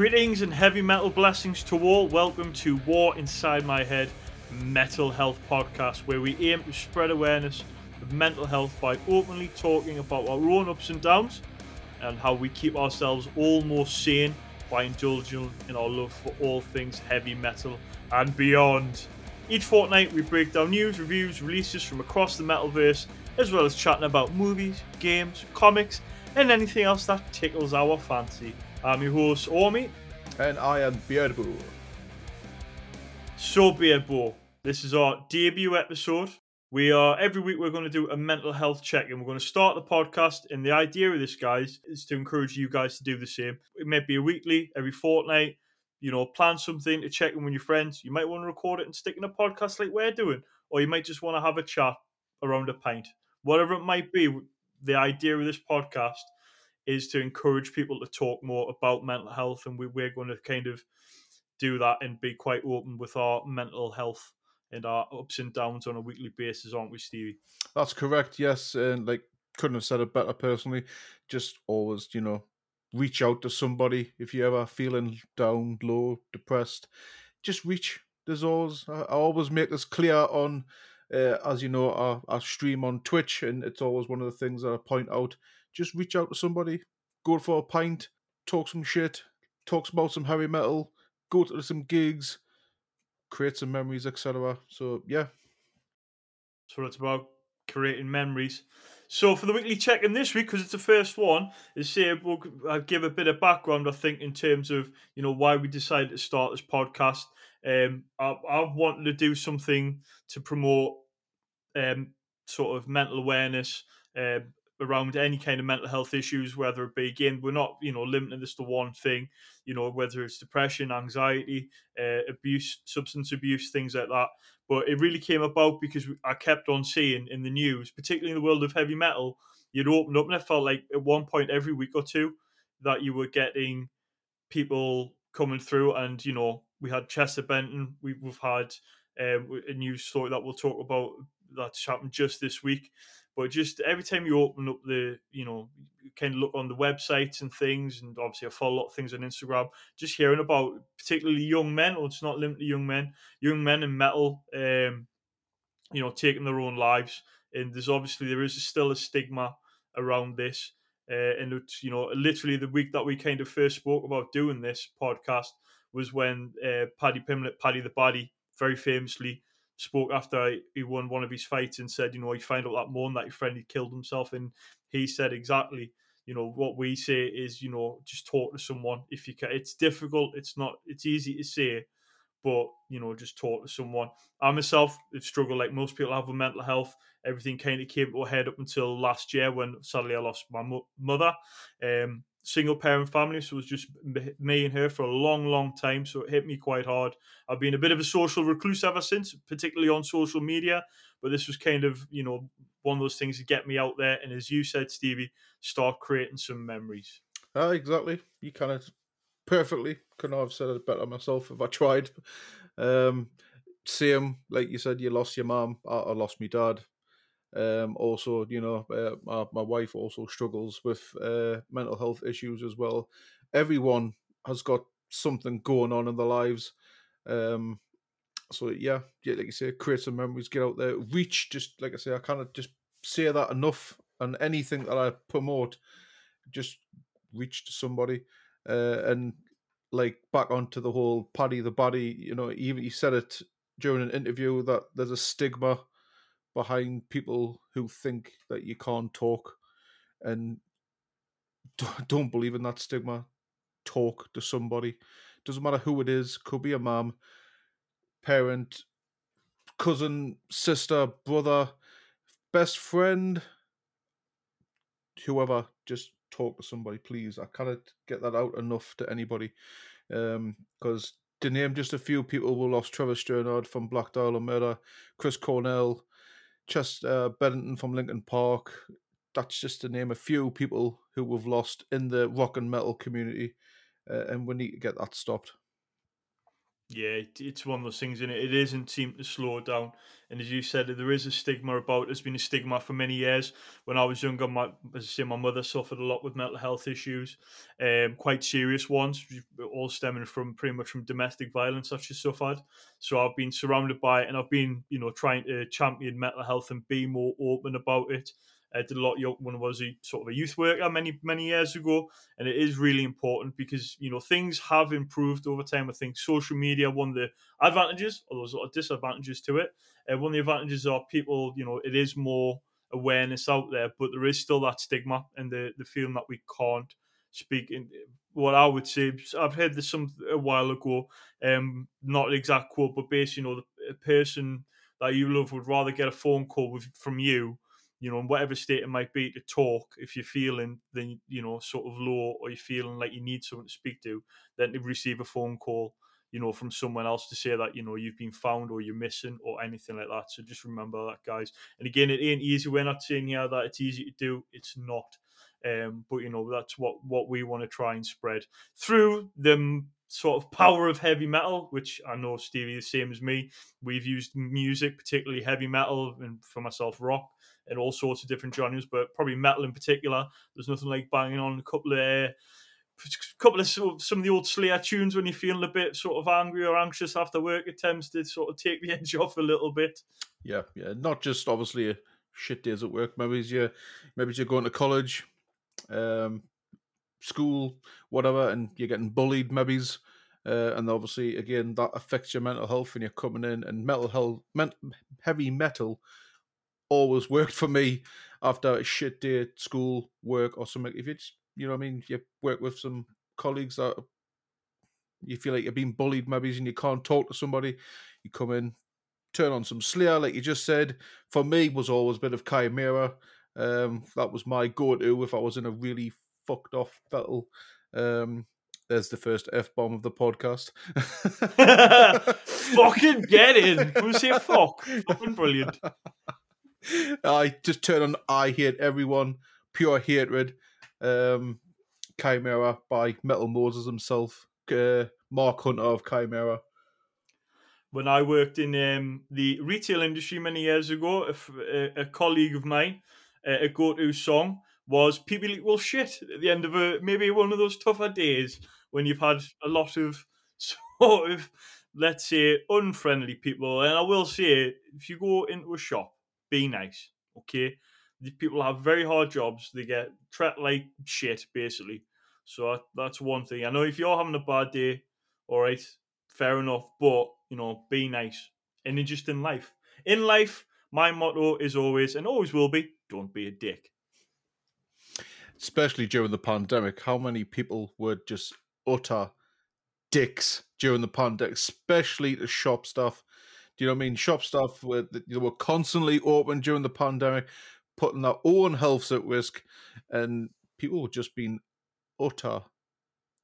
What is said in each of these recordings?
Greetings and heavy metal blessings to all. Welcome to War Inside My Head Mental Health Podcast, where we aim to spread awareness of mental health by openly talking about our own ups and downs and how we keep ourselves all more sane by indulging in our love for all things heavy metal and beyond. Each fortnight, we break down news, reviews, releases from across the metalverse, as well as chatting about movies, games, comics, and anything else that tickles our fancy. I'm your host, Ormy. And I am BeardBo. So, BeardBo, this is our debut episode. We are every week we're going to do a mental health check, and we're going to start the podcast. And the idea of this, guys, is to encourage you guys to do the same. It may be a weekly, every fortnight. You know, plan something to check in with your friends. You might want to record it and stick in a podcast like we're doing, or you might just want to have a chat around a pint. Whatever it might be, the idea of this podcast is to encourage people to talk more about mental health, and we, we're going to kind of do that and be quite open with our mental health and our ups and downs on a weekly basis, aren't we, Stevie? That's correct. Yes, and like couldn't have said it better personally. Just always, you know, reach out to somebody if you're ever feeling down, low, depressed. Just reach. There's always I always make this clear on, uh, as you know, our, our stream on Twitch, and it's always one of the things that I point out. Just reach out to somebody, go for a pint, talk some shit, talk about some heavy metal, go to some gigs, create some memories, etc. So yeah, So it's about creating memories. So for the weekly check-in this week, because it's the first one, is say we'll I'll give a bit of background. I think in terms of you know why we decided to start this podcast. Um, I, I wanted to do something to promote um sort of mental awareness uh, around any kind of mental health issues, whether it be again, we're not you know limiting this to one thing. You know whether it's depression, anxiety, uh, abuse, substance abuse, things like that but it really came about because I kept on seeing in the news, particularly in the world of heavy metal, you'd open up and it felt like at one point every week or two that you were getting people coming through. And, you know, we had Chester Benton, we, we've had um, a news story that we'll talk about that's happened just this week. But just every time you open up the, you know, you kind of look on the websites and things, and obviously I follow a lot of things on Instagram, just hearing about particularly young men, or it's not limited to young men, young men in metal, um, you know, taking their own lives. And there's obviously, there is still a stigma around this. Uh, and it's, you know, literally the week that we kind of first spoke about doing this podcast was when uh, Paddy Pimblett, Paddy the Baddy, very famously spoke after he won one of his fights and said, you know, he found out that morning that your friend had killed himself, and he said exactly, you know, what we say is, you know, just talk to someone if you can. It's difficult. It's not. It's easy to say, but you know, just talk to someone. I myself have struggled like most people have with mental health. Everything kind of came to a head up until last year when sadly I lost my mo- mother. Um, single parent family, so it was just me and her for a long, long time. So it hit me quite hard. I've been a bit of a social recluse ever since, particularly on social media. But this was kind of, you know, one of those things to get me out there. And as you said, Stevie, start creating some memories. Ah, exactly. You kind of perfectly couldn't have said it better myself if I tried. Um, same, like you said, you lost your mom. I, I lost my dad. Um, also, you know, uh, my, my wife also struggles with uh, mental health issues as well. Everyone has got something going on in their lives. Um, so yeah, yeah, like you say, create some memories, get out there, reach. Just like I say, I of just say that enough, and anything that I promote, just reach to somebody, uh, and like back onto the whole Paddy the Baddy, You know, even he said it during an interview that there's a stigma behind people who think that you can't talk and don't believe in that stigma. Talk to somebody. Doesn't matter who it is. Could be a mom, parent, cousin, sister, brother, best friend, whoever. Just talk to somebody, please. I cannot get that out enough to anybody. Because um, to name just a few people, we lost Trevor Strnad from Black Dahlia Murder, Chris Cornell, just uh, Benton from Linkin Park. That's just to name a few people who we've lost in the rock and metal community, uh, and we need to get that stopped. Yeah, it's one of those things, and it? it isn't seem to slow down. And as you said, there is a stigma about. There's been a stigma for many years. When I was younger, my as I say, my mother suffered a lot with mental health issues, um, quite serious ones, all stemming from pretty much from domestic violence that she suffered. So I've been surrounded by it, and I've been, you know, trying to champion mental health and be more open about it. I did a lot when I was a sort of a youth worker many many years ago, and it is really important because you know things have improved over time. I think social media one of the advantages, or there's a lot of disadvantages to it. Uh, one of the advantages are people, you know, it is more awareness out there, but there is still that stigma and the the feeling that we can't speak in what I would say. I've heard this some a while ago, um, not an exact quote, but basically, you know, the person that you love would rather get a phone call with, from you you know, in whatever state it might be to talk, if you're feeling then you know sort of low or you're feeling like you need someone to speak to, then to receive a phone call, you know, from someone else to say that you know you've been found or you're missing or anything like that. So just remember that, guys. And again, it ain't easy. We're not saying here that it's easy to do. It's not. Um, but you know that's what what we want to try and spread through the sort of power of heavy metal, which I know Stevie the same as me. We've used music, particularly heavy metal, and for myself, rock in all sorts of different genres, but probably metal in particular. There's nothing like banging on a couple of couple of some of the old Slayer tunes when you're feeling a bit sort of angry or anxious after work. It tends to sort of take the edge off a little bit. Yeah, yeah. Not just obviously shit days at work. Maybe you're maybe you're going to college, um, school, whatever, and you're getting bullied. Maybe's. Uh, and obviously, again, that affects your mental health when you're coming in. And mental health, men- heavy metal always worked for me after a shit day at school, work, or something. If it's, you know what I mean, you work with some colleagues that you feel like you're being bullied, maybe, and you can't talk to somebody, you come in, turn on some Slayer, like you just said. For me, was always a bit of Chimaira. Um, that was my go-to if I was in a really fucked off battle. Um, there's the first f bomb of the podcast. Fucking get in! Who say fuck? Fucking brilliant. I just turn on I hate everyone, pure hatred. Um, Chimaira by Metal Moses himself, uh, Mark Hunter of Chimaira. When I worked in um, the retail industry many years ago, a, a colleague of mine, uh, a go-to song was "People Equal Shit" at the end of a maybe one of those tougher days when you've had a lot of sort of let's say unfriendly people. And I will say, if you go into a shop be nice. Okay, these people have very hard jobs. They get treated like shit, basically. So that's one thing. I know if you're having a bad day, all right, fair enough. But you know, be nice. And just in life, in life, my motto is always and always will be: don't be a dick. Especially during the pandemic, how many people were just utter dicks during the pandemic, especially the shop staff you know what I mean? Shop staff were they were constantly open during the pandemic, putting their own health at risk, and people were just being utter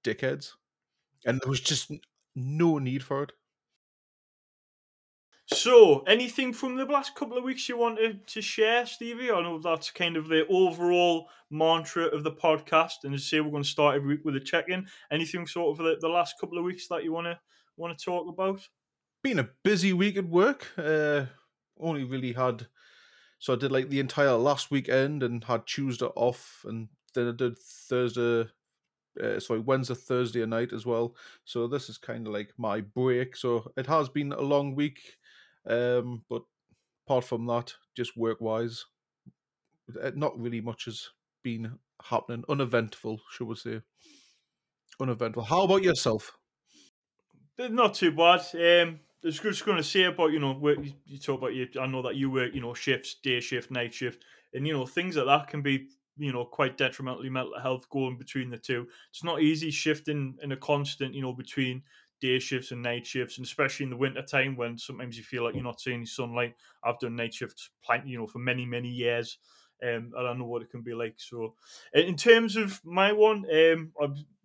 dickheads, and there was just no need for it. So, anything from the last couple of weeks you wanted to share, Stevie? I know that's kind of the overall mantra of the podcast, and as say, we're going to start every week with a check-in. Anything sort of the, the last couple of weeks that you want to want to talk about? Been a busy week at work. Uh, only really had so I did like the entire last weekend and had Tuesday off, and then I did Thursday, uh, sorry Wednesday, Thursday night as well. So this is kind of like my break. So it has been a long week, um, but apart from that, just work wise, uh, not really much has been happening. Uneventful, should we say? Uneventful. How about yourself? Not too bad. Um, was just going to say about you know work, you talk about you. I know that you work you know shifts, day shift, night shift, and you know things like that can be you know quite detrimentally mental health going between the two. It's not easy shifting in a constant you know between day shifts and night shifts, and especially in the winter time when sometimes you feel like you're not seeing sunlight. I've done night shifts, plenty, you know, for many many years. Um, I don't know what it can be like. So, in terms of my one, um,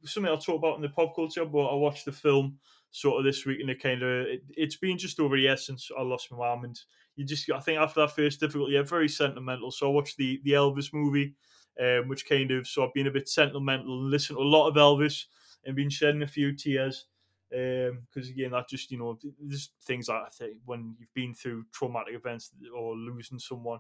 something I'll talk about in the pop culture, but I watched the film sort of this week, and it kind of it, has been just over a year since I lost my mum, and you just I think after that first difficulty, yeah, very sentimental. So I watched the the Elvis movie, um, which kind of so I've been a bit sentimental and listened to a lot of Elvis and been shedding a few tears. because again, that just you know, there's things that I think when you've been through traumatic events or losing someone,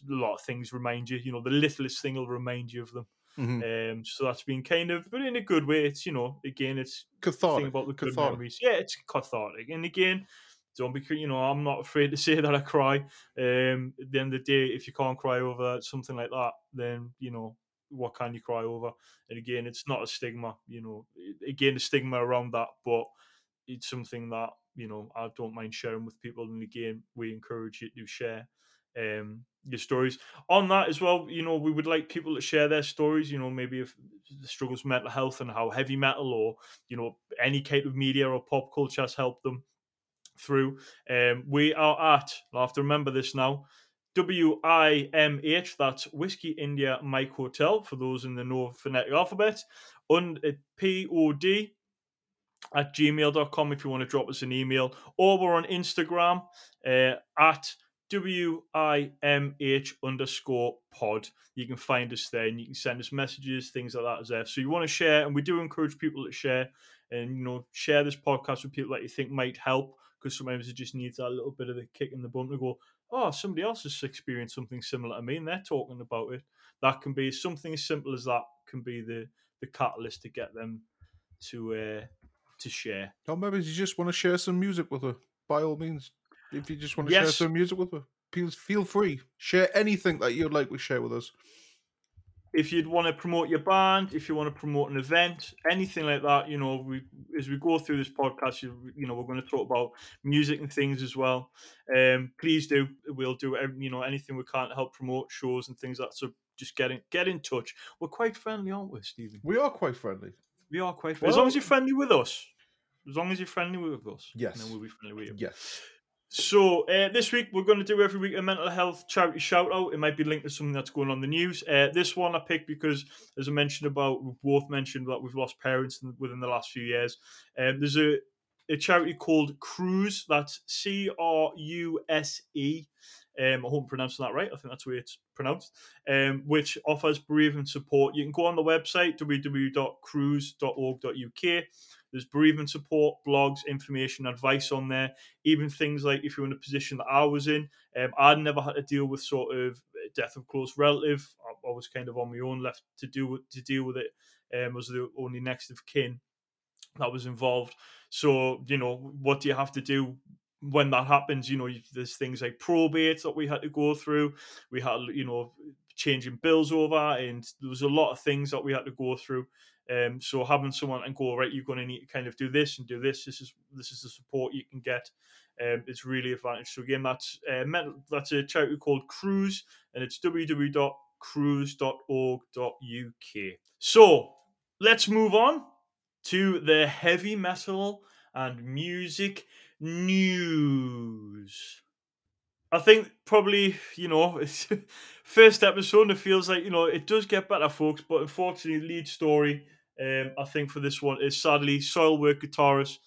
a lot of things remind you. You know, the littlest thing will remind you of them. Mhm. Um, so that's been kind of, but in a good way. It's you know, again, it's the thing Cathartic. about the good cathartic. memories. Yeah, it's cathartic. And again, don't be, you know, I'm not afraid to say that I cry. Um, at the end of the day, if you can't cry over something like that, then you know what can you cry over? And again, it's not a stigma. You know, again, a stigma around that, but it's something that you know I don't mind sharing with people. And again, we encourage you to share um your stories. On that as well you know we would like people to share their stories you know maybe if struggles with mental health and how heavy metal or you know any kind of media or pop culture has helped them through. Um we are at i'll have to remember this now w-i-m-h that's whiskey india mike hotel for those in the know phonetic alphabet on p-o-d at gmail.com if you want to drop us an email or we're on instagram uh, at W-I-M-H underscore pod. You can find us there and you can send us messages, things like that as there. So you want to share, and we do encourage people to share and you know, share this podcast with people that you think might help because sometimes it just needs that little bit of the kick in the bum to go, oh, somebody else has experienced something similar to me and they're talking about it. That can be something as simple as that can be the the catalyst to get them to uh to share. Or maybe you just want to share some music with her. By all means, if you just want to share some music with us, please feel free. Share anything that you'd like to share with us. if you'd want to promote your band, if you want to promote an event, anything like that, you know, we as we go through this podcast, you, you know, we're going to talk about music and things as well. Um, please do, we'll do, you know, anything we can to help promote shows and things like that. So just get in, get in touch. We're quite friendly, aren't we, Stephen? We are quite friendly. We are quite friendly. as long as you're friendly with us. As long as you're friendly with us, Yes. then we'll be friendly with you. Yes. So uh, this week we're going to do every week a mental health charity shout out. It might be linked to something that's going on the news. Uh, this one I picked because, as I mentioned about, we both mentioned that we've lost parents in, within the last few years. Um, there's a a charity called Cruse. That's C R U S E. Um, I hope I'm pronouncing that right. I think that's the way it's pronounced. Um, which offers bereavement support. You can go on the website www.cruse.org.uk. There's bereavement support, blogs, information, advice on there even things like if you're in a position that I was in, um, I'd never had to deal with sort of death of close relative. I, I was kind of on my own, left to do to deal with it. Um, was the only next of kin that was involved. So you know, what do you have to do when that happens? You know, there's things like probate that we had to go through. We had you know changing bills over, and there was a lot of things that we had to go through. Um, so having someone and go right, you're going to need to kind of do this and do this. This is this is the support you can get. Um, it's really advantage. So again, that's uh, that's a charity called Cruse, and it's www.cruse.org.uk. So let's move on to the heavy metal and music news. I think probably, you know, it's first episode, it feels like, you know, it does get better, folks, but unfortunately, the lead story, um, I think, for this one is sadly Soilwork guitarist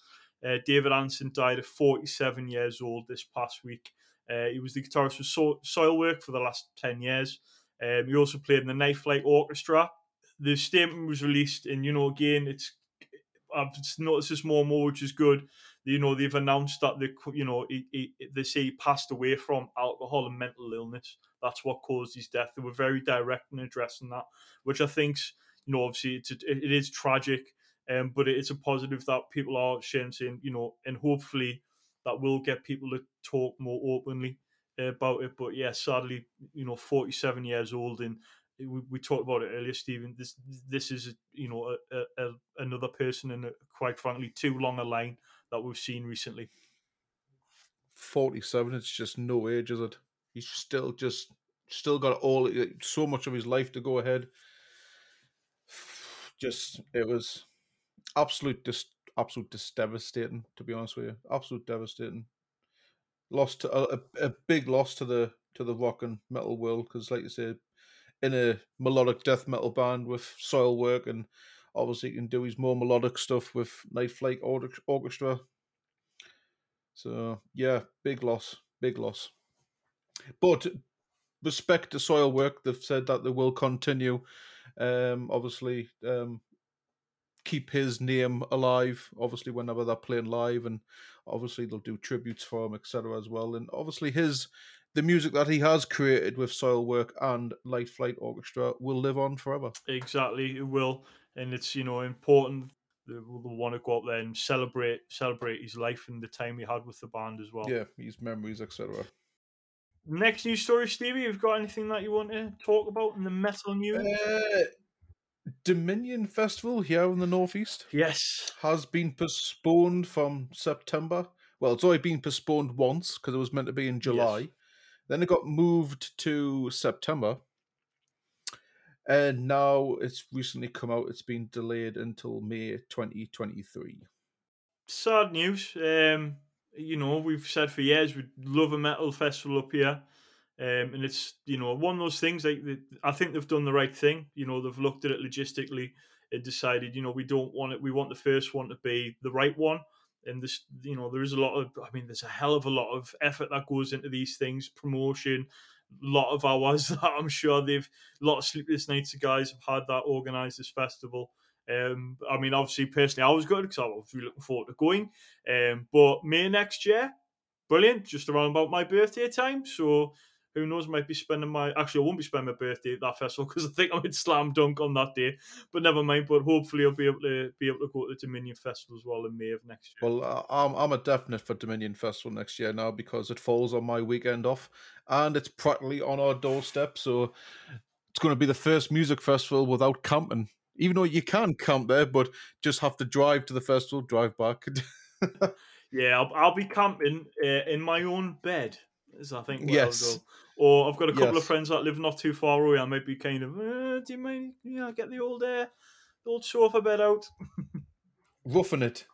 uh, David Andersson died at 47 years old this past week. Uh, he was the guitarist for so- Soilwork for the last 10 years. Um, he also played in the Flight Orchestra. The statement was released, and, you know, again, it's I've noticed this more and more, which is good. You know, they've announced that they, you know, he, he, they say he passed away from alcohol and mental illness. That's what caused his death. They were very direct in addressing that, which I think's, you know, obviously it's, it, is tragic, um, but it's a positive that people are sharing, saying, you know, and hopefully that will get people to talk more openly about it. But yeah, sadly, you know, 47 years old and we, we talked about it earlier, Stephen. This this is you know a, a, a, another person and quite frankly too long a line that we've seen recently. 47, it's just no age, is it? He's still just, still got all, so much of his life to go ahead. Just, it was absolute, just absolute dis, devastating, to be honest with you. Absolute devastating. Lost to, a, a, a big loss to the, to the rock and metal world, because like you said, in a melodic death metal band with Soilwork and obviously he can do his more melodic stuff with Night Flight Orchestra. So yeah, big loss, big loss. But respect to Soilwork, they've said that they will continue. Um, obviously, um, keep his name alive. Obviously, whenever they're playing live, and obviously they'll do tributes for him, etc. as well. And obviously, his the music that he has created with Soilwork and Light Flight Orchestra will live on forever. Exactly, it will, and it's you know important. They want to go up there and celebrate celebrate his life and the time he had with the band as well. Yeah, his memories, etc. Next news story, Stevie. You've got anything that you want to talk about in the metal news? Uh, Dominion Festival here in the Northeast yes, has been postponed from September. Well, it's already been postponed once because it was meant to be in July. Then it got moved to September. And now it's recently come out, it's been delayed until May 2023. sad news. Um, you know, we've said for years we'd love a metal festival up here. Um, and it's you know one of those things like I think they've done the right thing. You know they've looked at it logistically and decided you know we don't want it. We want the first one to be the right one. And this you know there is a lot of I mean there's a hell of a lot of effort that goes into these things, promotion, lot of hours that I'm sure they've a lot of sleepless nights. The guys have had that organised this festival. Um, I mean, obviously, personally, I was good because I was really looking forward to going. Um, but May next year, brilliant, just around about my birthday time. So who knows? Might be spending my actually, I won't be spending my birthday at that festival because I think I would slam dunk on that day. But never mind. But hopefully, I'll be able to be able to go to the Dominion Festival as well in May of next year. Well, uh, I'm, I'm a definite for Dominion Festival next year now because it falls on my weekend off and it's practically on our doorstep. So it's going to be the first music festival without camping. Even though you can camp there, but just have to drive to the festival, drive back. yeah, I'll, I'll be camping uh, in my own bed. Is I think Yes. Or I've got a couple of friends that live not too far away. I might be kind of, uh, do you mind? Yeah, get the old, uh, the old sofa bed out. Roughing it.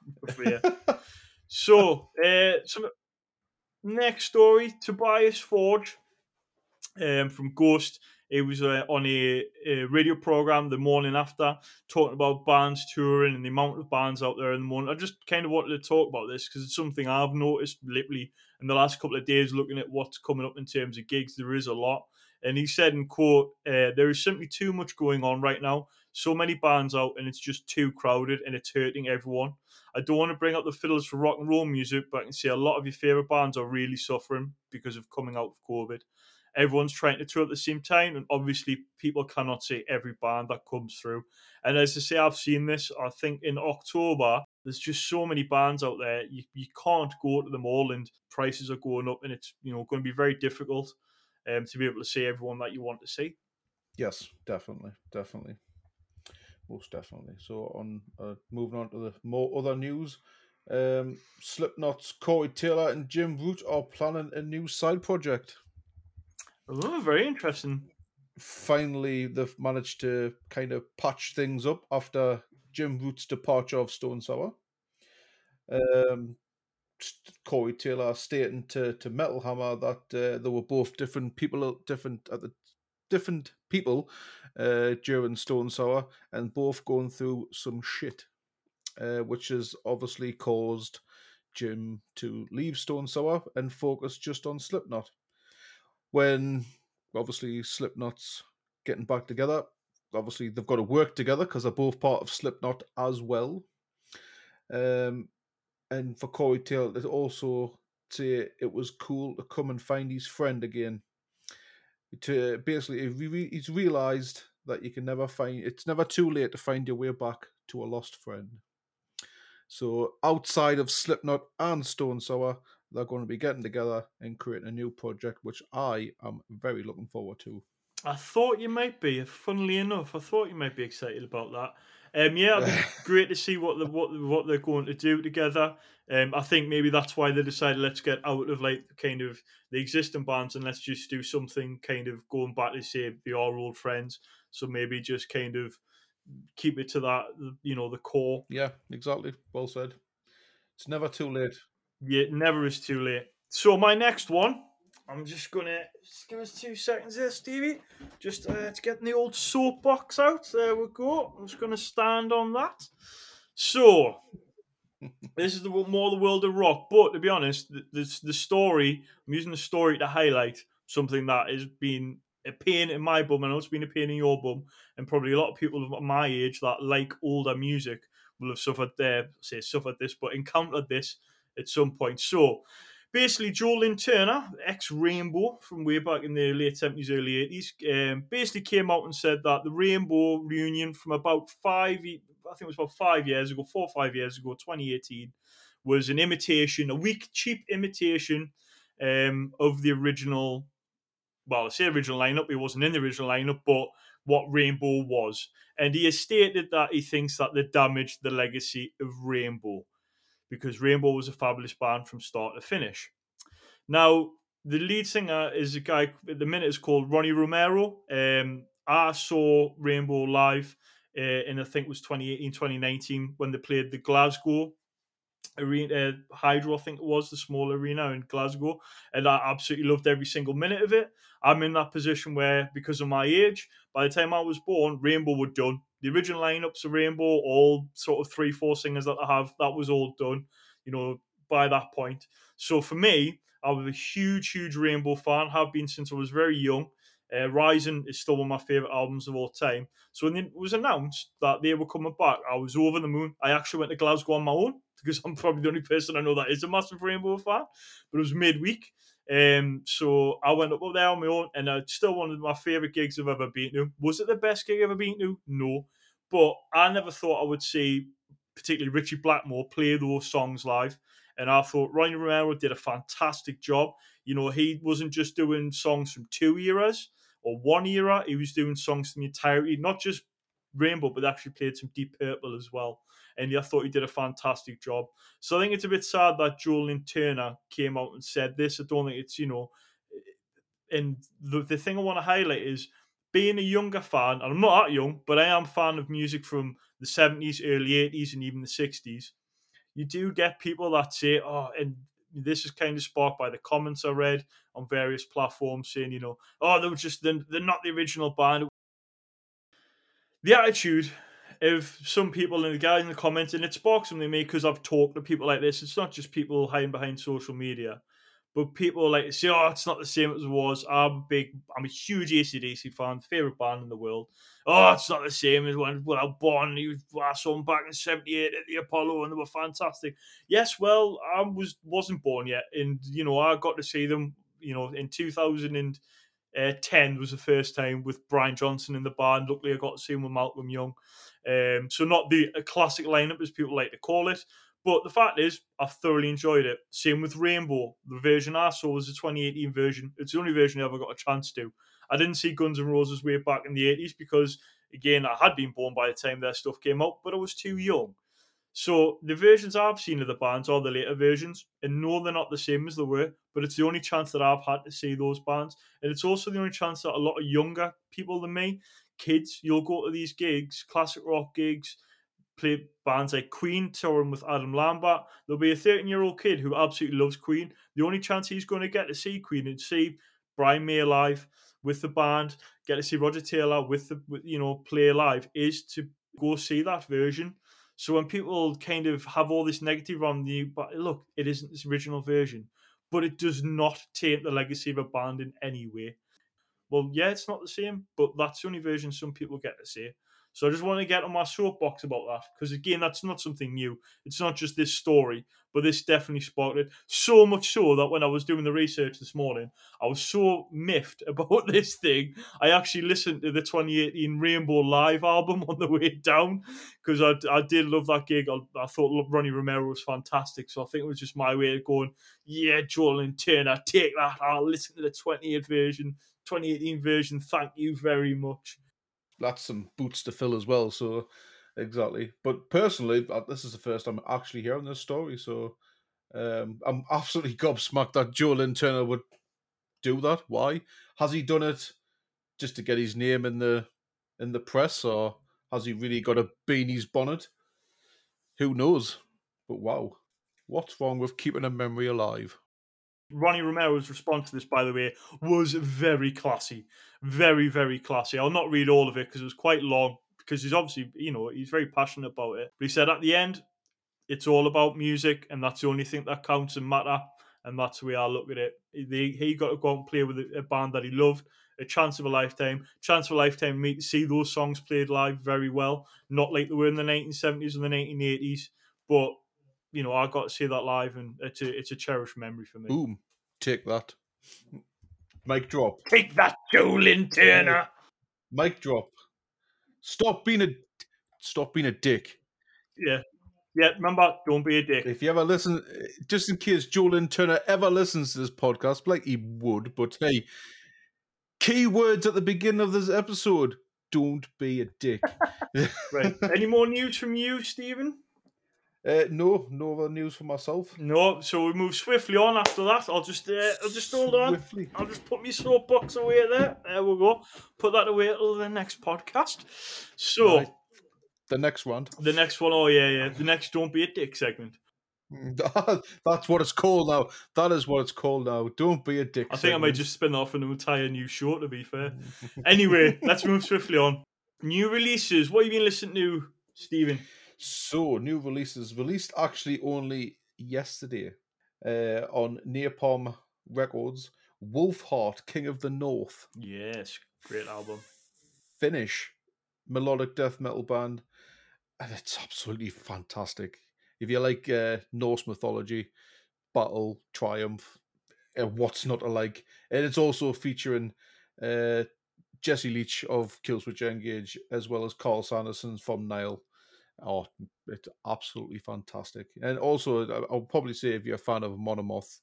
So, uh, some next story: Tobias Forge um, from Ghost. He was uh, on a, a radio program the morning after, talking about bands touring and the amount of bands out there in the morning. I just kind of wanted to talk about this because it's something I've noticed literally in the last couple of days, looking at what's coming up in terms of gigs. There is a lot, and he said in quote, uh, "There is simply too much going on right now. So many bands out, and it's just too crowded, and it's hurting everyone." I don't want to bring up the fiddles for rock and roll music, but I can see a lot of your favorite bands are really suffering because of coming out of COVID. Everyone's trying to tour at the same time, and obviously, people cannot see every band that comes through. And as I say, I've seen this. I think in October, there's just so many bands out there. You, you can't go to them all, and prices are going up, and it's you know going to be very difficult um, to be able to see everyone that you want to see. Yes, definitely, definitely, most definitely. So on, uh, moving on to the more other news, um, Slipknot's Corey Taylor and Jim Root are planning a new side project. Oh, very interesting. Finally, they've managed to kind of patch things up after Jim Root's departure of Stone Sour. Um, Corey Taylor stating to, to Metal Hammer that uh, they were both different people, different at the different people uh, during Stone Sour, and both going through some shit, uh, which has obviously caused Jim to leave Stone Sour and focus just on Slipknot. When obviously Slipknot's getting back together, obviously they've got to work together because they're both part of Slipknot as well. Um, and for Corey Taylor to also say it was cool to come and find his friend again. To basically, he's realised that you can never find. It's never too late to find your way back to a lost friend. So outside of Slipknot and Stone Sour, they're going to be getting together and creating a new project, which I am very looking forward to. I thought you might be. Funnily enough, I thought you might be excited about that. Um, yeah, it'd be great to see what the what what they're going to do together. Um, I think maybe that's why they decided let's get out of like kind of the existing bands and let's just do something kind of going back to say the our old friends. So maybe just kind of keep it to that you know the core. Yeah, exactly. Well said. It's never too late. Yeah, it never is too late. So my next one, I'm just gonna just give us two seconds here, Stevie. Just uh, to get the old soapbox out. There we go. I'm just gonna stand on that. So this is the more the world of rock. But to be honest, the, the the story I'm using the story to highlight something that has been a pain in my bum, and it's been a pain in your bum, and probably a lot of people of my age that like older music will have suffered there, say suffered this, but encountered this at some point. So basically, Joe Turner, ex Rainbow from way back in the late 70s, early 80s, um, basically came out and said that the Rainbow reunion from about five, I think it was about five years ago, four or five years ago, 2018, was an imitation, a weak, cheap imitation um, of the original. Well, I say original lineup. It wasn't in the original lineup, but what Rainbow was. And he has stated that he thinks that they damaged the legacy of Rainbow because Rainbow was a fabulous band from start to finish. Now, the lead singer is a guy at the minute is called Ronnie Romero. Um, I saw Rainbow live uh, in I think it was 2018, 2019 when they played the Glasgow arena uh, hydro i think it was the small arena in glasgow and i absolutely loved every single minute of it i'm in that position where because of my age by the time i was born rainbow were done the original lineups of rainbow all sort of three four singers that i have that was all done you know by that point so for me i was a huge huge rainbow fan have been since i was very young uh, Rising is still one of my favorite albums of all time. So when it was announced that they were coming back, I was over the moon. I actually went to Glasgow on my own because I'm probably the only person I know that is a massive Rainbow fan. But it was midweek. Um, so I went up there on my own, and it's still one of my favorite gigs I've ever been to. Was it the best gig I've ever been to? No, but I never thought I would see, particularly Ritchie Blackmore, play those songs live. And I thought Ronnie Romero did a fantastic job. You know, he wasn't just doing songs from two eras or one era; he was doing songs from the entirety, not just Rainbow, but actually played some Deep Purple as well and I thought he did a fantastic job. So I think it's a bit sad that Lynn Turner came out and said this. I don't think it's you know, and the the thing I want to highlight is being a younger fan, and I'm not that young, but I am a fan of music from the 70s, early 80s, and even the 60s. You do get people that say, oh, and this is kind of sparked by the comments I read on various platforms saying, you know, oh, they were just, they're not the original band. The attitude if some people in the guys in the comments, and it sparks something in me because I've talked to people like this. It's not just people hiding behind social media, but people like say, "Oh, it's not the same as it was." I'm big. I'm a huge ACDC fan, favorite band in the world. Oh, it's not the same as when well, Bon. You I saw them back in '78 at the Apollo, and they were fantastic. Yes, well, I was wasn't born yet, and you know I got to see them. You know, in 2010 uh, was the first time with Brian Johnson in the band. Luckily, I got to see him with Malcolm Young. Um, so not the classic lineup as people like to call it. But the fact is, I thoroughly enjoyed it. Same with Rainbow. The version I saw was the 2018 version. It's the only version I ever got a chance to. I didn't see Guns N' Roses way back in the 80s because, again, I had been born by the time their stuff came out, but I was too young. So the versions I've seen of the bands are the later versions, and no, they're not the same as they were. But it's the only chance that I've had to see those bands, and it's also the only chance that a lot of younger people than me kids, you'll go to these gigs, classic rock gigs, play bands like Queen touring with Adam Lambert. There'll be a 13 year old kid who absolutely loves Queen. The only chance he's going to get to see Queen and see Brian May live with the band, get to see Roger Taylor with the you know play live is to go see that version. So when people kind of have all this negative on you, but look, it isn't this original version, but it does not taint the legacy of a band in any way well, yeah, it's not the same, but that's the only version some people get to see. So I just want to get on my soapbox about that because again, that's not something new. It's not just this story, but this definitely sparked it. So much so that when I was doing the research this morning, I was so miffed about this thing. I actually listened to the 2018 Rainbow Live album on the way down because I, I did love that gig. I, I thought Ronnie Romero was fantastic, so I think it was just my way of going, yeah, Joe Lynn Turner, take that. I'll listen to the 28th version 2018 version. Thank you very much. That's some boots to fill as well. So, exactly. But personally, uh, this is the first time I'm actually hearing this story. So, um, I'm absolutely gobsmacked that Joe Lynn Turner would do that. Why has he done it? Just to get his name in the in the press, or has he really got a beanie's bonnet? Who knows? But wow, what's wrong with keeping a memory alive? Ronnie Romero's response to this, by the way, was very classy. Very, very classy. I'll not read all of it because it was quite long, because he's obviously, you know, he's very passionate about it. But he said at the end, it's all about music, and that's the only thing that counts and matter. And that's the way I look at it. He, he got to go out and play with a band that he loved, a chance of a lifetime. Chance of a lifetime. Me to see those songs played live very well, not like they were in the 1970s and the 1980s, but you know I got to see that live, and it's a it's a cherished memory for me. Boom. Take that. Mic drop. Take that, Joe Lynn Turner. Mic drop. Stop being a stop being a dick. Yeah, yeah. Remember, don't be a dick. If you ever listen, just in case Joe Lynn Turner ever listens to this podcast, like he would, but hey, key words at the beginning of this episode: don't be a dick. Right. Any more news from you, Stephen? Uh, no, no other news for myself. No. So we move swiftly on after that. I'll just, uh, I'll just hold on. Swiftly. I'll just put my soapbox away there. There we go. Put that away till the next podcast. So Right. The next one. the next one, oh yeah, yeah. The next "Don't Be a Dick" segment. That's what it's called now. That is what it's called now. Don't be a dick. I think I might just spin off an entire new show. To be fair. Anyway, let's move swiftly on. New releases. What have you been listening to, Stephen? So, new releases released actually only yesterday uh, on Napalm Records. Wolfheart, King of the North, Yes, great album. Finnish melodic death metal band, and it's absolutely fantastic. If you like uh, Norse mythology, battle, triumph, uh, what's not to like, and it's also featuring uh, Jesse Leach of Killswitch Engage as well as Carl Sanderson from Nile. Oh, it's absolutely fantastic. And also, I'll probably say if you're a fan of Amon Amarth,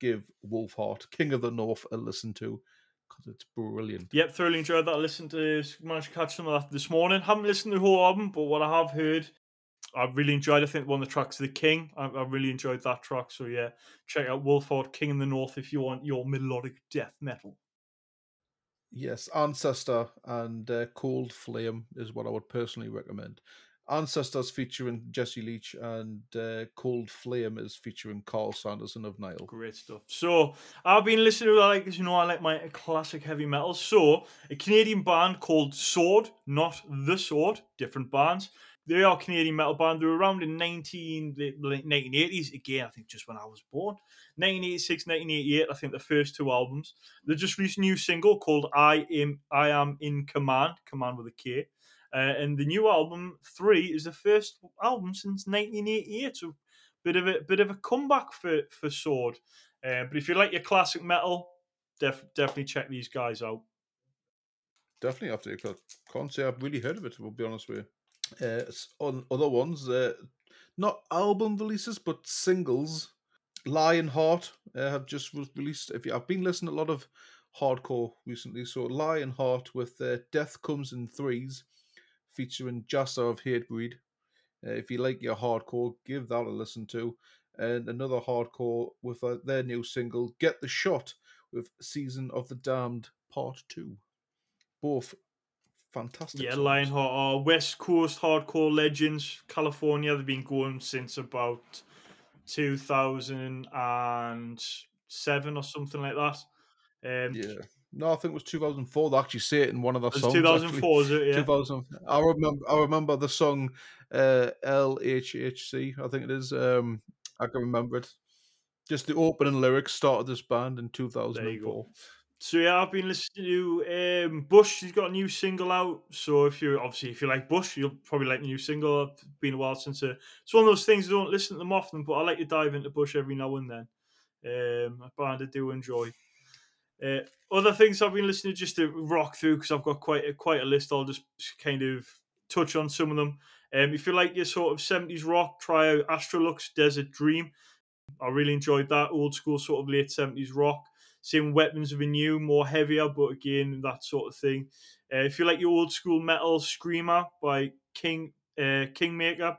give Wolfheart, King of the North, a listen to because it's brilliant. Yep, thoroughly enjoyed that. I listened to managed to catch some of that this morning. Haven't listened to the whole album, but what I have heard, I really enjoyed. I think one of the tracks, "The King," I, I really enjoyed that track. So yeah, check out Wolfheart King in the North if you want your melodic death metal. Yes, Ancestor and uh, Cold Flame is what I would personally recommend. Ancestors featuring Jesse Leach and uh, Cold Flame is featuring Carl Sanderson of Nile. Great stuff. So I've been listening to like as you know I like my classic heavy metal. So a Canadian band called Sword, not the Sword, different bands. They are Canadian metal band. They were around in 19, the late 1980s. Again, I think just when I was born. 1986, 1988, I think the first two albums. They just released a new single called I Am I Am in Command, Command with a K. Uh, and the new album, Three, is the first album since 1988. So bit of a bit of a comeback for for Sword. Uh, but if you like your classic metal, def- definitely check these guys out. Definitely. 'cause I can't say I've really heard of it. I'll be honest with you. Uh, on other ones, uh, not album releases, but singles. Lionheart uh, have just re- released. If you, I've been listening a lot of hardcore recently, so Lionheart with uh, "Death Comes in Threes, featuring Jasta of Hatebreed. Uh, if you like your hardcore, give that a listen to. And another hardcore with uh, their new single "Get the Shot" with "Season of the Damned" Part Two. Both fantastic. Yeah, songs. Lionheart are West Coast hardcore legends. California, they've been going since about 2007 or something like that. Um, Yeah. No, I think it was 2004. They actually say it in one of their it songs. 2004, is it? Yeah. 2000. I remember. I remember the song uh, LHHC. I think it is. Um, I can remember it. Just the opening lyrics started this band in 2004. So yeah, I've been listening to um, Bush. He's got a new single out. So if you obviously if you like Bush, you'll probably like the new single. It's been a while since uh, it's one of those things I don't listen to them often, but I like to dive into Bush every now and then. Um, a band I do enjoy. Uh, other things I've been listening to just to rock through because I've got quite a, quite a list. I'll just kind of touch on some of them. Um, if you like your sort of seventies rock, try out Astrolux Desert Dream. I really enjoyed that old school sort of late seventies rock. Same weapons of a new, more heavier, but again that sort of thing. Uh, if you like your old school metal, Screamer by King uh, Kingmaker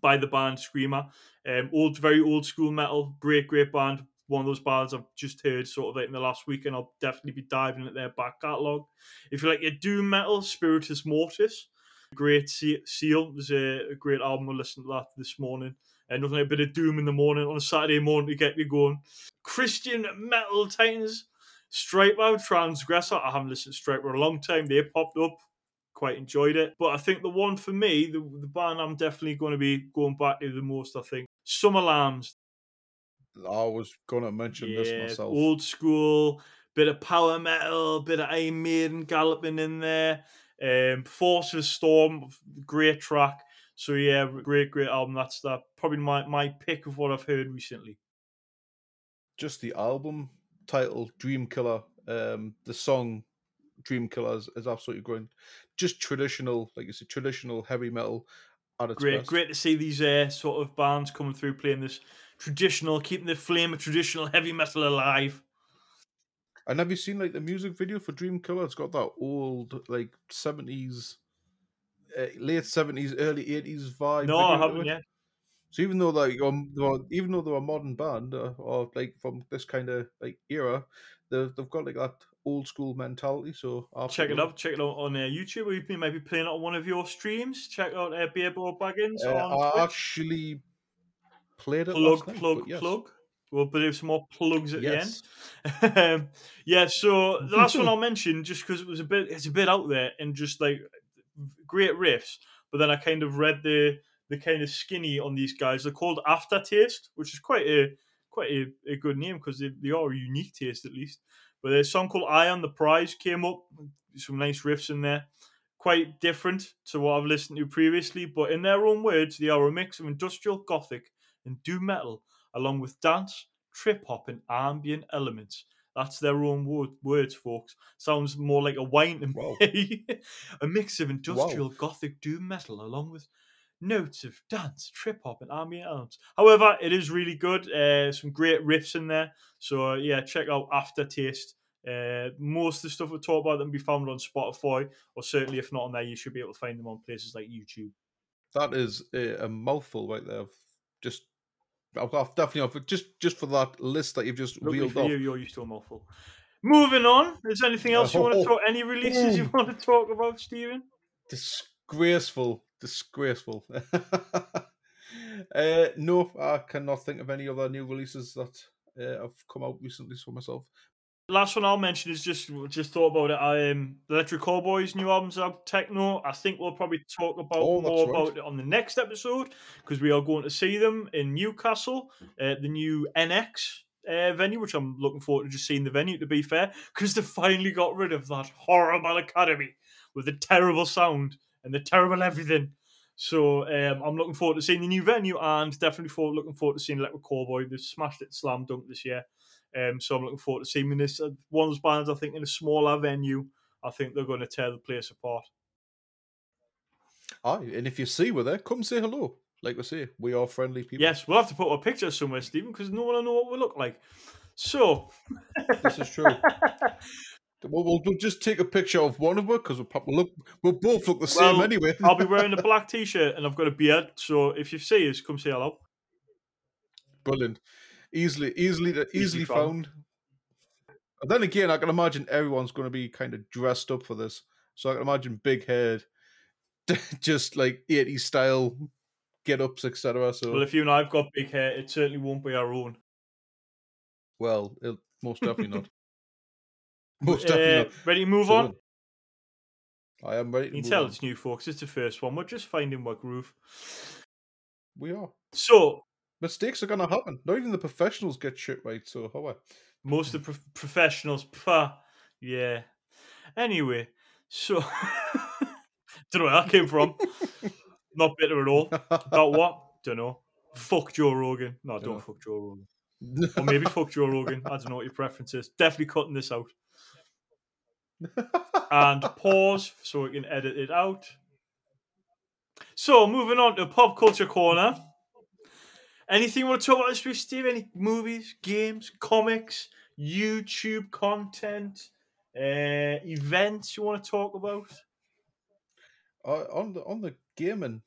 by the band Screamer. Um, old, very old school metal, great, great band. One of those bands I've just heard sort of like in the last week, and I'll definitely be diving into their back catalogue. If you like your doom metal, Spiritus Mortis, great seal. There's a, a great album. I listened to that this morning. And nothing like a bit of doom in the morning on a Saturday morning to get you going. Christian metal titans, Stryper, Transgressor. I haven't listened to Stryper in a long time. They popped up, quite enjoyed it. But I think the one for me, the, the band I'm definitely going to be going back to the most, I think, Sumerlands. I was going to mention this myself. old school, bit of power metal, bit of Iron Maiden galloping in there. Um, Force of Storm, great track. So yeah, great, great album. That's that. Probably my my pick of what I've heard recently. Just the album title, Dream Killer. Um, the song Dream Killer is, is absolutely great. Just traditional, like you said, traditional heavy metal Great, best. great to see these uh, sort of bands coming through playing this traditional, keeping the flame of traditional heavy metal alive. And have you seen like the music video for Dream Killer? It's got that old like seventies, uh, late seventies, early eighties vibe. No, I haven't yet. So even though like um, even though they're a modern band uh, or like from this kind of like era, they've they've got like that old school mentality. So Check it up. Check it out on uh, YouTube. Or you may- maybe playing it on one of your streams. Check out uh, BeardBo Baggins Uh, I Twitch. actually played it plug, night, plug, yes. plug. We'll do some more plugs at Yes. the end. um, yeah, so the last one I'll mention, just because it was a bit, it's a bit out there and just like great riffs. But then I kind of read the the kind of skinny on these guys. They're called Aftertaste, which is quite a quite a, a good name because they, they are a unique taste at least. But a song called "Eye on the Prize" came up. Some nice riffs in there. Quite different to what I've listened to previously, but in their own words, they are a mix of industrial gothic and doom metal, along with dance, trip hop, and ambient elements. That's their own word, words, folks. Sounds more like a wine to me. a mix of industrial gothic doom metal, along with notes of dance, trip hop, and ambient elements. However, it is really good. Uh, some great riffs in there. So uh, yeah, check out Aftertaste. Uh, most of the stuff we talk about them be found on Spotify, or certainly if not on there, you should be able to find them on places like YouTube. That is a, a mouthful right there. of Just I've I've definitely off just just for that list that you've just Luckily reeled for off. you, you're used to a mouthful. Moving on. Is there anything else you want to Oh. talk? Any releases you want to talk about, Stephen? Disgraceful, disgraceful. uh, no, I cannot think of any other new releases that uh, have come out recently for myself. Last one I'll mention is just just thought about it. I um, the Electric Callboy's new albums out Tekkno. I think we'll probably talk about Oh, more right. about it on the next episode because we are going to see them in Newcastle, uh, the new NX uh, venue, which I'm looking forward to just seeing the venue. To be fair, because they finally got rid of that horrible academy with the terrible sound and the terrible everything. So um, I'm looking forward to seeing the new venue and definitely for, looking forward to seeing Electric Callboy. They've smashed it slam dunk this year. Um, so I'm looking forward to seeing this. uh, One of those bands, I think, in a smaller venue, I think they're going to tear the place apart. Aye, and if you see we're there, come say hello. Like we say, we are friendly people. Yes, we'll have to put a picture somewhere, Stephen, because no one will know what we look like. So, this is true. We'll, we'll, we'll just take a picture of one of us because we'll, we'll look. We'll both look the same anyway. I'll be wearing a black t-shirt and I've got a beard. So if you see us, come say hello. Brilliant. Easily, easily, Easily easily found. found. And then again, I can imagine everyone's going to be kind of dressed up for this. So I can imagine big head, just like 80s style get ups, etc. So, Well, if you and I've got big hair, it certainly won't be our own. well, it'll, most definitely not. Most definitely Uh, not. ready to move So on? I am ready You to can move tell on. it's new, folks. It's the first one. We're just finding our groove. We are. So, Mistakes are going to happen. Not even the professionals get shit right. So, oh how are most of the prof- professionals, pah, yeah. Anyway, so don't know where that came from. Not bitter at all. About what? Don't know. Fuck Joe Rogan. No, don't Dunno. fuck Joe Rogan. Or maybe fuck Joe Rogan. I don't know what your preference is. Definitely cutting this out. And pause so we can edit it out. So moving on to pop culture corner. Anything you want to talk about this week, Steve? Any movies, games, comics, YouTube content, uh, events you want to talk about? Uh, on the on the gaming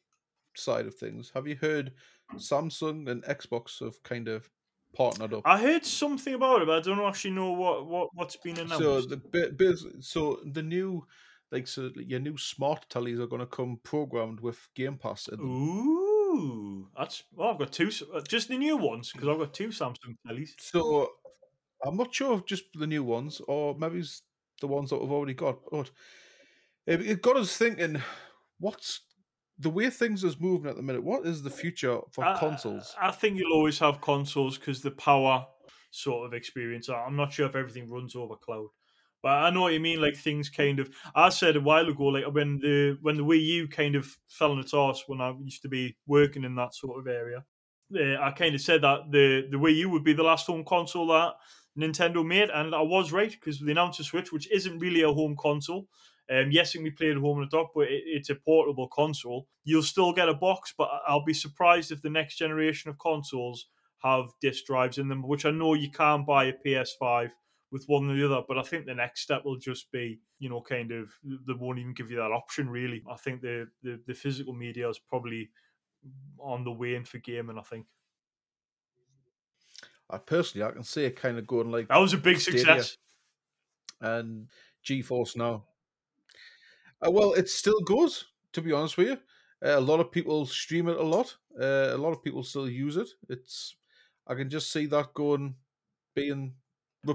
side of things, have you heard Samsung and Xbox have kind of partnered up? I heard something about it, but I don't actually know what, what what's been announced. So the so the new like so your new smart tellies are going to come programmed with Game Pass in them. Ooh, that's well. I've got two, uh, just the new ones because I've got two Samsung tellies. So I'm not sure if just the new ones or maybe it's the ones that we've already got, but it, it got us thinking: what's the way things is moving at the minute? What is the future for I- consoles? I think you'll always have consoles because the power sort of experience. I'm not sure if everything runs over cloud. But I know what you mean. Like things kind of. I said a while ago, like when the when the Wii U kind of fell on its arse when I used to be working in that sort of area. Uh, I kind of said that the the Wii U would be the last home console that Nintendo made, and I was right because they announced a Switch, which isn't really a home console. Um, yes, it can be played at home in a dock, but it, it's a portable console. You'll still get a box, but I'll be surprised if the next generation of consoles have disc drives in them, which I know you can buy a PS5 with one or the other. But I think the next step will just be, you know, kind of they won't even give you that option. Really, I think the the, the physical media is probably on the way in for gaming. I think. I personally, I can see it kind of going like that was a big Stadia success. and GeForce now. Uh, well, it still goes. To be honest with you, uh, a lot of people stream it a lot. Uh, a lot of people still use it. It's I can just see that going being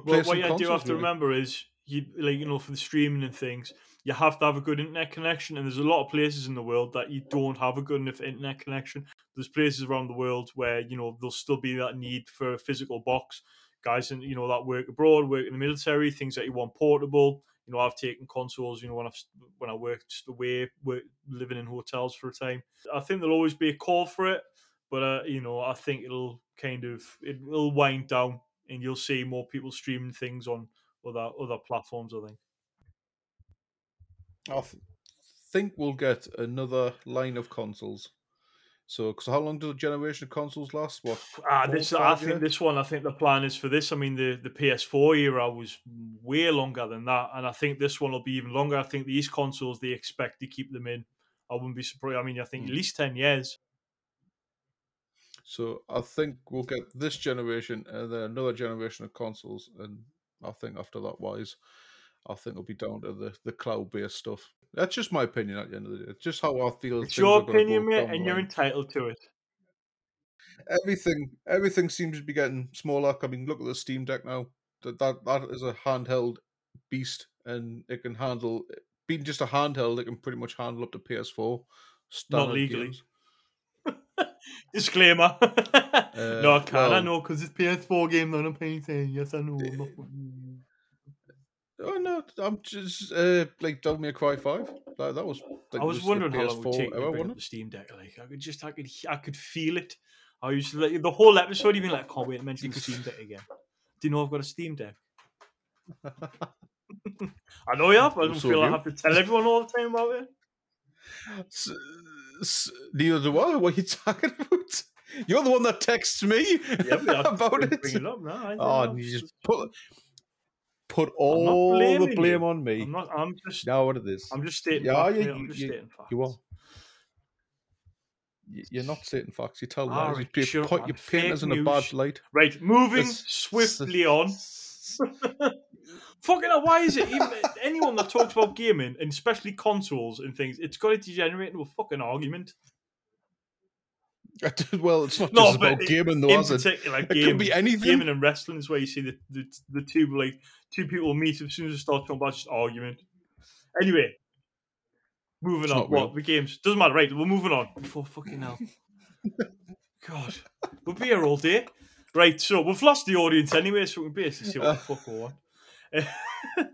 Well, what you do have to really. remember is you like you know for the streaming and things, you have to have a good internet connection, and there's a lot of places in the world that you don't have a good enough internet connection. There's places around the world where you know there'll still be that need for a physical box. Guys, and you know that work abroad, work in the military, things that you want portable. You know, I've taken consoles. You know, when I've when I worked away, work, living in hotels for a time. I think there'll always be a call for it, but uh, you know, I think it'll kind of it will wind down, and you'll see more people streaming things on other other platforms. I think. I th- think we'll get another line of consoles. So, because how long does a generation of consoles last? What? Ah, four, this I think this one. I think the plan is for this. I mean, the the PS4 era was way longer than that, and I think this one will be even longer. I think these consoles they expect to keep them in. I wouldn't be surprised. I mean, I think at Hmm. least ten years. So I think we'll get this generation and then another generation of consoles, and I think after that, wise, I think it'll be down to the, the cloud based stuff. That's just my opinion at the end of the day. It's just how I feel. It's your opinion, mate, and you're entitled to it. everything everything seems to be getting smaller. I mean, look at the Steam Deck now. That that, that is a handheld beast, and it can handle being just a handheld. It can pretty much handle up to PS4. standard legally. games. Disclaimer. no, I can. I well- know because it's PS4 game, not a PC. Yes, I know. I'm Oh no, I'm just uh, like Devil May Cry Five. That, that was. Like, I was wondering how long it would take to bring up the Steam Deck. Like, I could just, I could, I could feel it. I used to like the whole episode. Even like, I can't wait to mention the Steam Deck again. Do you know I've got a Steam Deck? I know you have. I don't So feel I have to tell everyone all the time about it. S- s- neither do I. What are you talking about? You're the one that texts me I about it. Bring it up now. I Oh, and you just put put all the blame you. on me. I'm not. I'm just. Now what it is? I'm just stating Yeah, facts. you- you- you-. You are. You're not stating facts. You tell lies. Alright, you, you paint us in a bad light. Right, moving This- swiftly on. Fucking hell, why is it even anyone that talks about gaming and especially consoles and things, it's got to degenerate into a fucking argument. well, it's not No, just about i- gaming, though, In is it? particular, It gaming, could be anything. gaming and wrestling is where you see the, the the two like two people meet as soon as they start talking about just argument. Anyway, moving It's on. real. What the games doesn't matter, right? We're moving on before fucking hell. God, we'll be here all day. Right, so we've lost the audience anyway, so we can basically see what the fuck we want.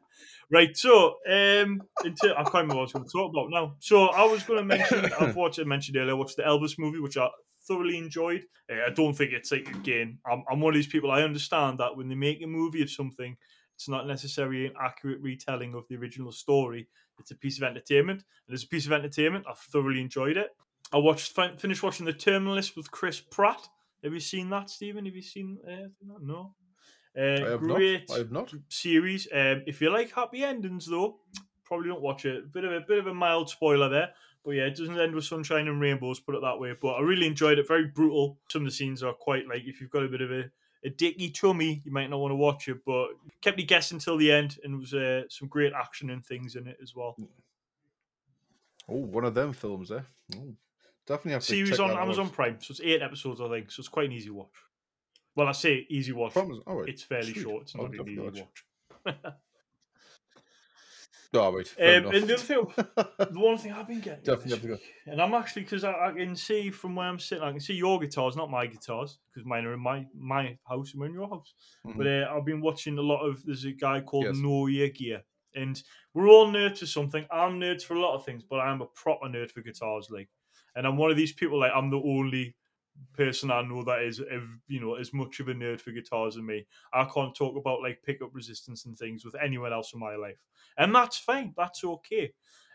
right, so um, into, I can't remember what I was going to talk about now. So I was going to mention, I've watched, I mentioned earlier, I watched the Elvis movie, which I thoroughly enjoyed. Uh, I don't think it's like again. I'm, I'm one of these people. I understand that when they make a movie of something, it's not necessarily an accurate retelling of the original story. It's a piece of entertainment, and as a piece of entertainment, I thoroughly enjoyed it. I watched, finished watching The Terminal List with Chris Pratt. Have you seen that, Stephen? Have you seen uh, that? No. Uh, I have great not. I have not. series. Um, if you like happy endings, though, probably don't watch it. Bit of a bit of a mild spoiler there, but yeah, it doesn't end with sunshine and rainbows. Put it that way. But I really enjoyed it. Very brutal. Some of the scenes are quite like if you've got a bit of a a dicky tummy, you might not want to watch it. But kept you guessing till the end, and it was uh, some great action and things in it as well. Oh, one of them films eh? Oh, definitely have to Series on that out. Amazon Prime, so it's eight episodes, I think. So it's quite an easy watch. Well, I say easy watch. Promise. Right. It's fairly Sweet. short. It's not an easy definitely watch. Oh, fair Um, and the other thing, the one thing I've been getting, definitely have to go. and I'm actually because I, I can see from where I'm sitting, I can see your guitars, not my guitars, because mine are in my my house and we're in your house. But uh, I've been watching a lot of. There's a guy called Yes. Know Gear, and we're all nerds for something. I'm nerds for a lot of things, but I'm a proper nerd for guitars, like. And I'm one of these people like I'm the only person I know that is, you know, as much of a nerd for guitars as me. I can't talk about like pickup resistance and things with anyone else in my life, and that's fine. That's okay.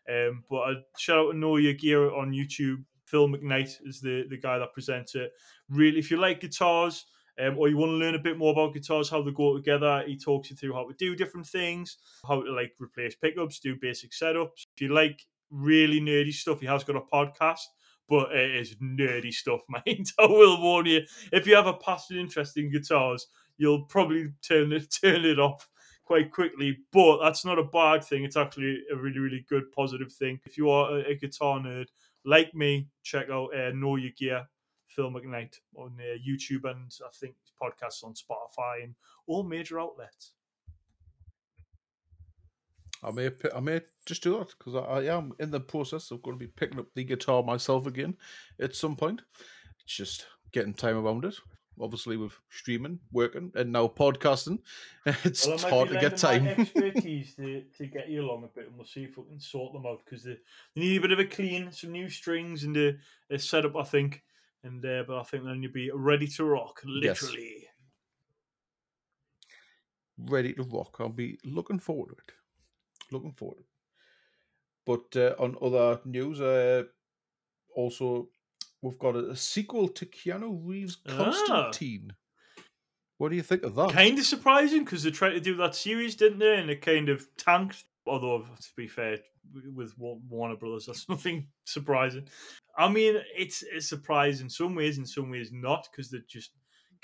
Um, but I shout out to Know Your Gear on YouTube. Phil McKnight is the the guy that presents it. Really, if you like guitars. Um, or you want to learn a bit more about guitars, how they go together. He talks you through how to do different things, how to like replace pickups, do basic setups. If you like really nerdy stuff, he has got a podcast but it is nerdy stuff, mate. I will warn you. If you have a passion interest in guitars, you'll probably turn it turn it off quite quickly. But that's not a bad thing. It's actually a really, really good positive thing. If you are a, guitar nerd like me, check out uh, Know Your Gear, Phil McKnight on uh, YouTube and I think podcasts on Spotify and all major outlets. I may I may just do that because I, I am in the process of going to be picking up the guitar myself again at some point. It's just getting time around it. Obviously, with streaming, working, and now podcasting, it's, Well, I it's might hard to get time. my expertise to, to get you along a bit, and we'll see if we can sort them out because they, they need a bit of a clean, some new strings and a, a setup, I think. And uh, but I think then you'll be ready to rock, Yes. literally. Ready to rock. I'll be looking forward to it. Looking forward. it. But uh, on other news, uh, also we've got a, a sequel to Keanu Reeves' Ah. Constantine. What do you think of that? Kind of surprising because they tried to do that series, didn't they? And it kind of tanked. Although, to be fair, with Warner Brothers, that's nothing surprising. I mean, it's it's surprising in some ways, in some ways not, because they're just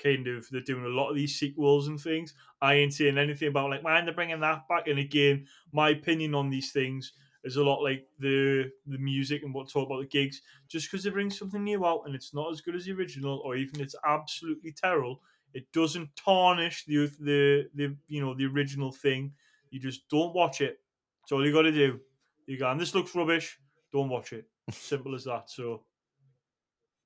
kind of they're doing a lot of these sequels and things. I ain't saying anything about like, man, they're bringing that back. And again, my opinion on these things is a lot like the the music and what talk about the gigs. Just because they bring something new out and it's not as good as the original, or even it's absolutely terrible, it doesn't tarnish the the the you know the original thing. You just don't watch it. That's all you got to do. You go, and this looks rubbish. Don't watch it. Simple as that. So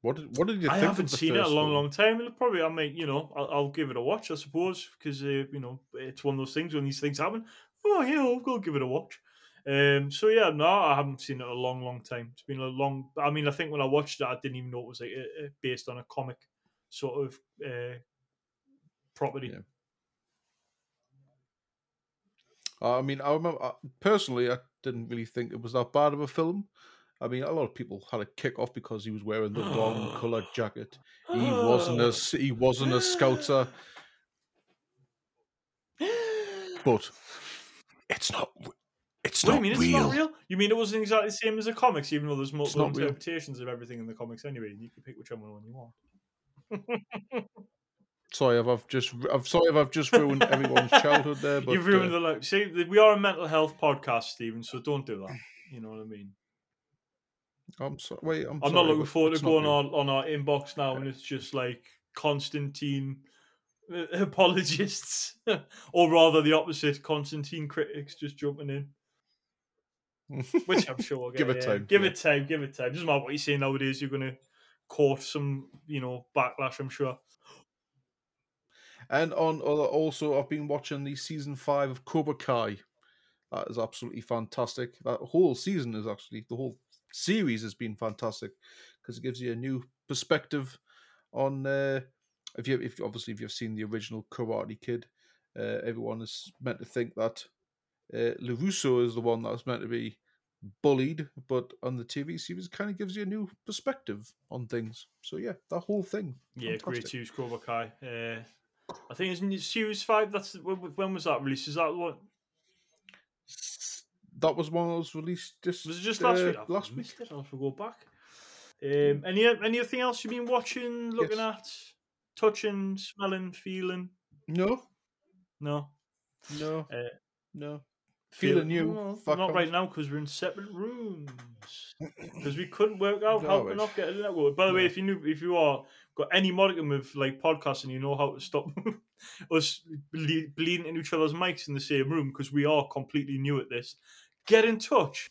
What did, what did you I think? haven't of the seen it a long, one? long time. It'll probably, I mean, you know, I'll, I'll give it a watch, I suppose, because uh, you know it's one of those things when these things happen. Oh, yeah, I'll go give it a watch. Um, so yeah, no, I haven't seen it in a long, long time. It's been a long. I mean, I think when I watched it, I didn't even know it was like uh, uh, based on a comic sort of uh, property. Yeah. I mean, I remember I- personally, I didn't really think it was that bad of a film. I mean, a lot of people had a kick off because he was wearing the wrong colour jacket. He wasn't a he wasn't a Scouser, but it's not. It's What do not you mean real. it's not real? You mean it wasn't exactly the same as the comics, even though there's multiple not real. interpretations of everything in the comics anyway. You can pick whichever one you want. Sorry, if I've just I'm sorry if I've just ruined everyone's childhood there. But You've ruined uh, the life. See, we are a mental health podcast, Stephen, so don't do that. You know what I mean? I'm sorry. Wait, I'm, I'm sorry, not looking forward to going on on our inbox now, and it's just like Constantine uh, apologists, or rather the opposite, Constantine critics just jumping in. Which I'm sure will get. Give it yeah. time, Give yeah. it time. Give it time. Doesn't matter what you say nowadays. You're gonna court some, you know, backlash. I'm sure. And on also, I've been watching the season five of Cobra Kai. That is absolutely fantastic. That whole season is actually the whole series has been fantastic because it gives you a new perspective on. Uh, if you, if obviously if you've seen the original Karate Kid, uh, everyone is meant to think that uh, LaRusso is the one that was meant to be bullied, but on the TV series, kind of gives you a new perspective on things. So yeah, that whole thing. Yeah, great to use Cobra Kai. Uh, I think it's in series five. That's when when was that released? Is that what That was one that was released just was it? Just last uh, week? I've Last week. missed it. I'll have to go back. Um, any anything else you've been watching, looking Yes. at, touching, smelling, feeling? No, No, no, Uh, no. Feel- Feeling you. Well, fuck not off. right now because we're in separate rooms. Because we couldn't work out how to not get a network. By the way, if you knew, if you are got any modicum of like podcasting, you know how to stop us ble- bleeding in each other's mics in the same room because we are completely new at this. Get in touch.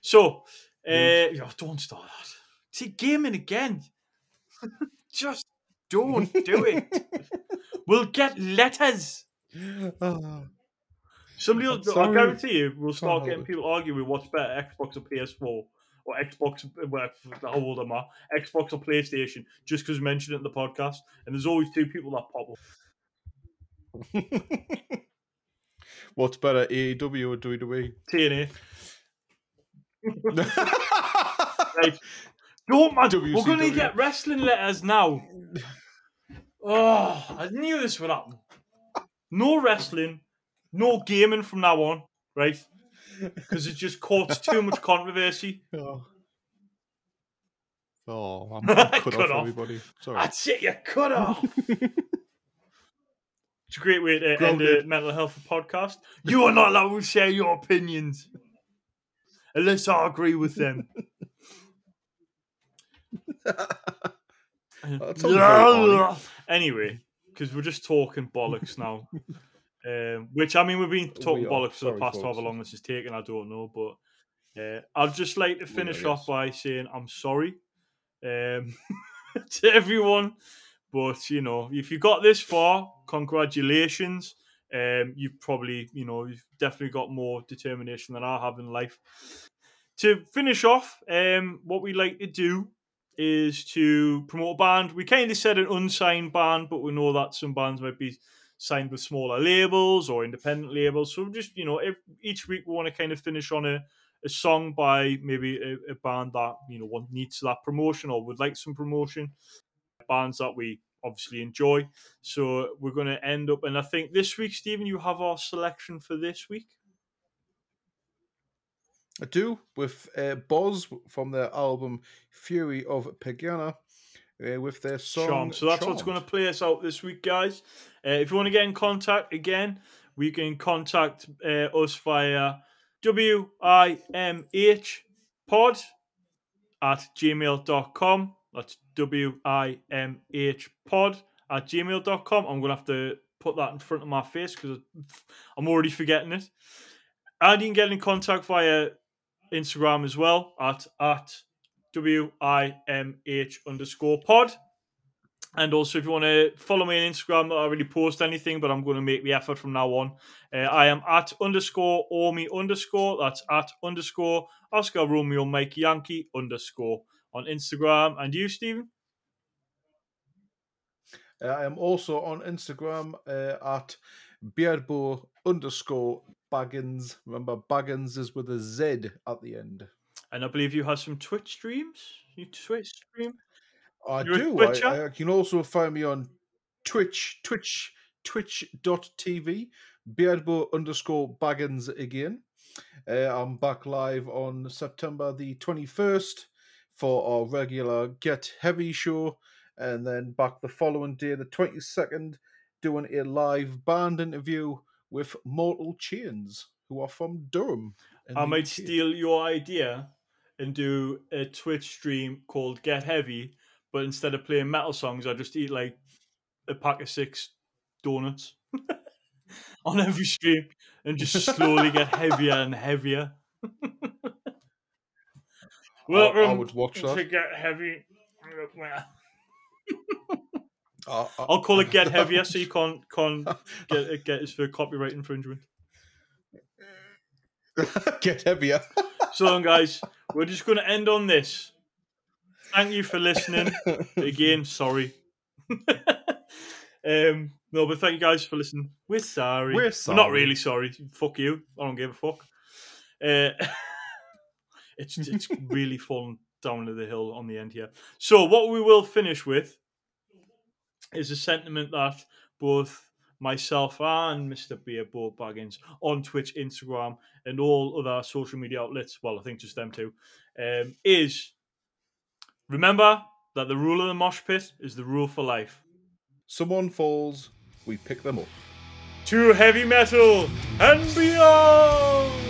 So, uh, yeah, don't start that. See, gaming again. Just don't do it. we'll get letters. Ah, Somebody, will, I guarantee you, we'll start getting people arguing what's better, Xbox or PS4, or Xbox. Well, how old am I? Xbox or PlayStation? Just because we mentioned it in the podcast, and there's always two people that pop up. What's better, AEW or WWE? TNA. Right. Don't man, we're going to get wrestling letters now. Oh, I knew this would happen. No wrestling, no gaming from now on, right? Because it just causes too much controversy. oh. Oh, I'm, I'm cut, Cut off, off. everybody. Sorry. That's it, you cut off. It's a great way to end a mental health podcast. You are not allowed to share your opinions unless I agree with them. That sounds very horny. anyway, because we're just talking bollocks now. Um, which I mean, we've been talking We bollocks for the past folks. however long this is taken. I don't know, but uh, I'd just like to finish are, off by saying I'm sorry um, to everyone. But you know, if you got this far, congratulations. Um, you've probably, you know, you've definitely got more determination than I have in life. To finish off, um, what we like to do is to promote a band. We kind of said an unsigned band, but we know that some bands might be signed with smaller labels or independent labels. So just you know, each week we want to kind of finish on a, a song by maybe a, a band that you know needs that promotion or would like some promotion. Bands that we obviously enjoy. So we're going to end up, and I think this week, Stephen, you have our selection for this week. I do with uh, Boz from their album Fury of Pegāna uh, with their song. Chaunt. So that's what's going to play us out this week, guys. Uh, if you want to get in contact again, we can contact uh, us via WIMH pod at gmail.com. That's WIMH pod at gmail.com. I'm going to have to put that in front of my face because I'm already forgetting it. And you can get in contact via Instagram as well at, at WIMH underscore pod. And also, if you want to follow me on Instagram, not really post anything, but I'm going to make the effort from now on. Uh, I am at underscore Ormy underscore. That's at underscore Oscar Romeo Mike Yankee underscore on Instagram. And you, Stephen? Uh, I am also on Instagram uh, at Beardbo underscore Baggins. Remember, Baggins is with a Z at the end. And I believe you have some Twitch streams. You Twitch stream? I You're do. I, I you can also find me on Twitch, Twitch, twitch.tv, Beardbo underscore Baggins again. Uh, I'm back live on September the 21st for our regular Get Heavy show, and then back the following day, the 22nd, doing a live band interview with Mortal Chains, who are from Durham. I might UK. steal your idea and do a Twitch stream called Get Heavy, but instead of playing metal songs, I just eat like a pack of six donuts on every stream and just slowly get heavier and heavier. Welcome would watch that. to Get Heavy. I- I- I'll call it Get Heavier so you can't, can't get, get us for copyright infringement. Get heavier. So, then, guys, we're just going to end on this. Thank you for listening. Again, sorry. um, no, but thank you guys for listening. We're sorry. We're not really sorry. Fuck you. I don't give a fuck. Uh, it's it's really fallen down to the hill on the end here. So, what we will finish with is a sentiment that both myself and Mr. BeardBo Baggins on Twitch, Instagram, and all other social media outlets, well, I think just them two, um, is remember that the rule of the mosh pit is the rule for life. Someone falls, we pick them up. To heavy metal and beyond!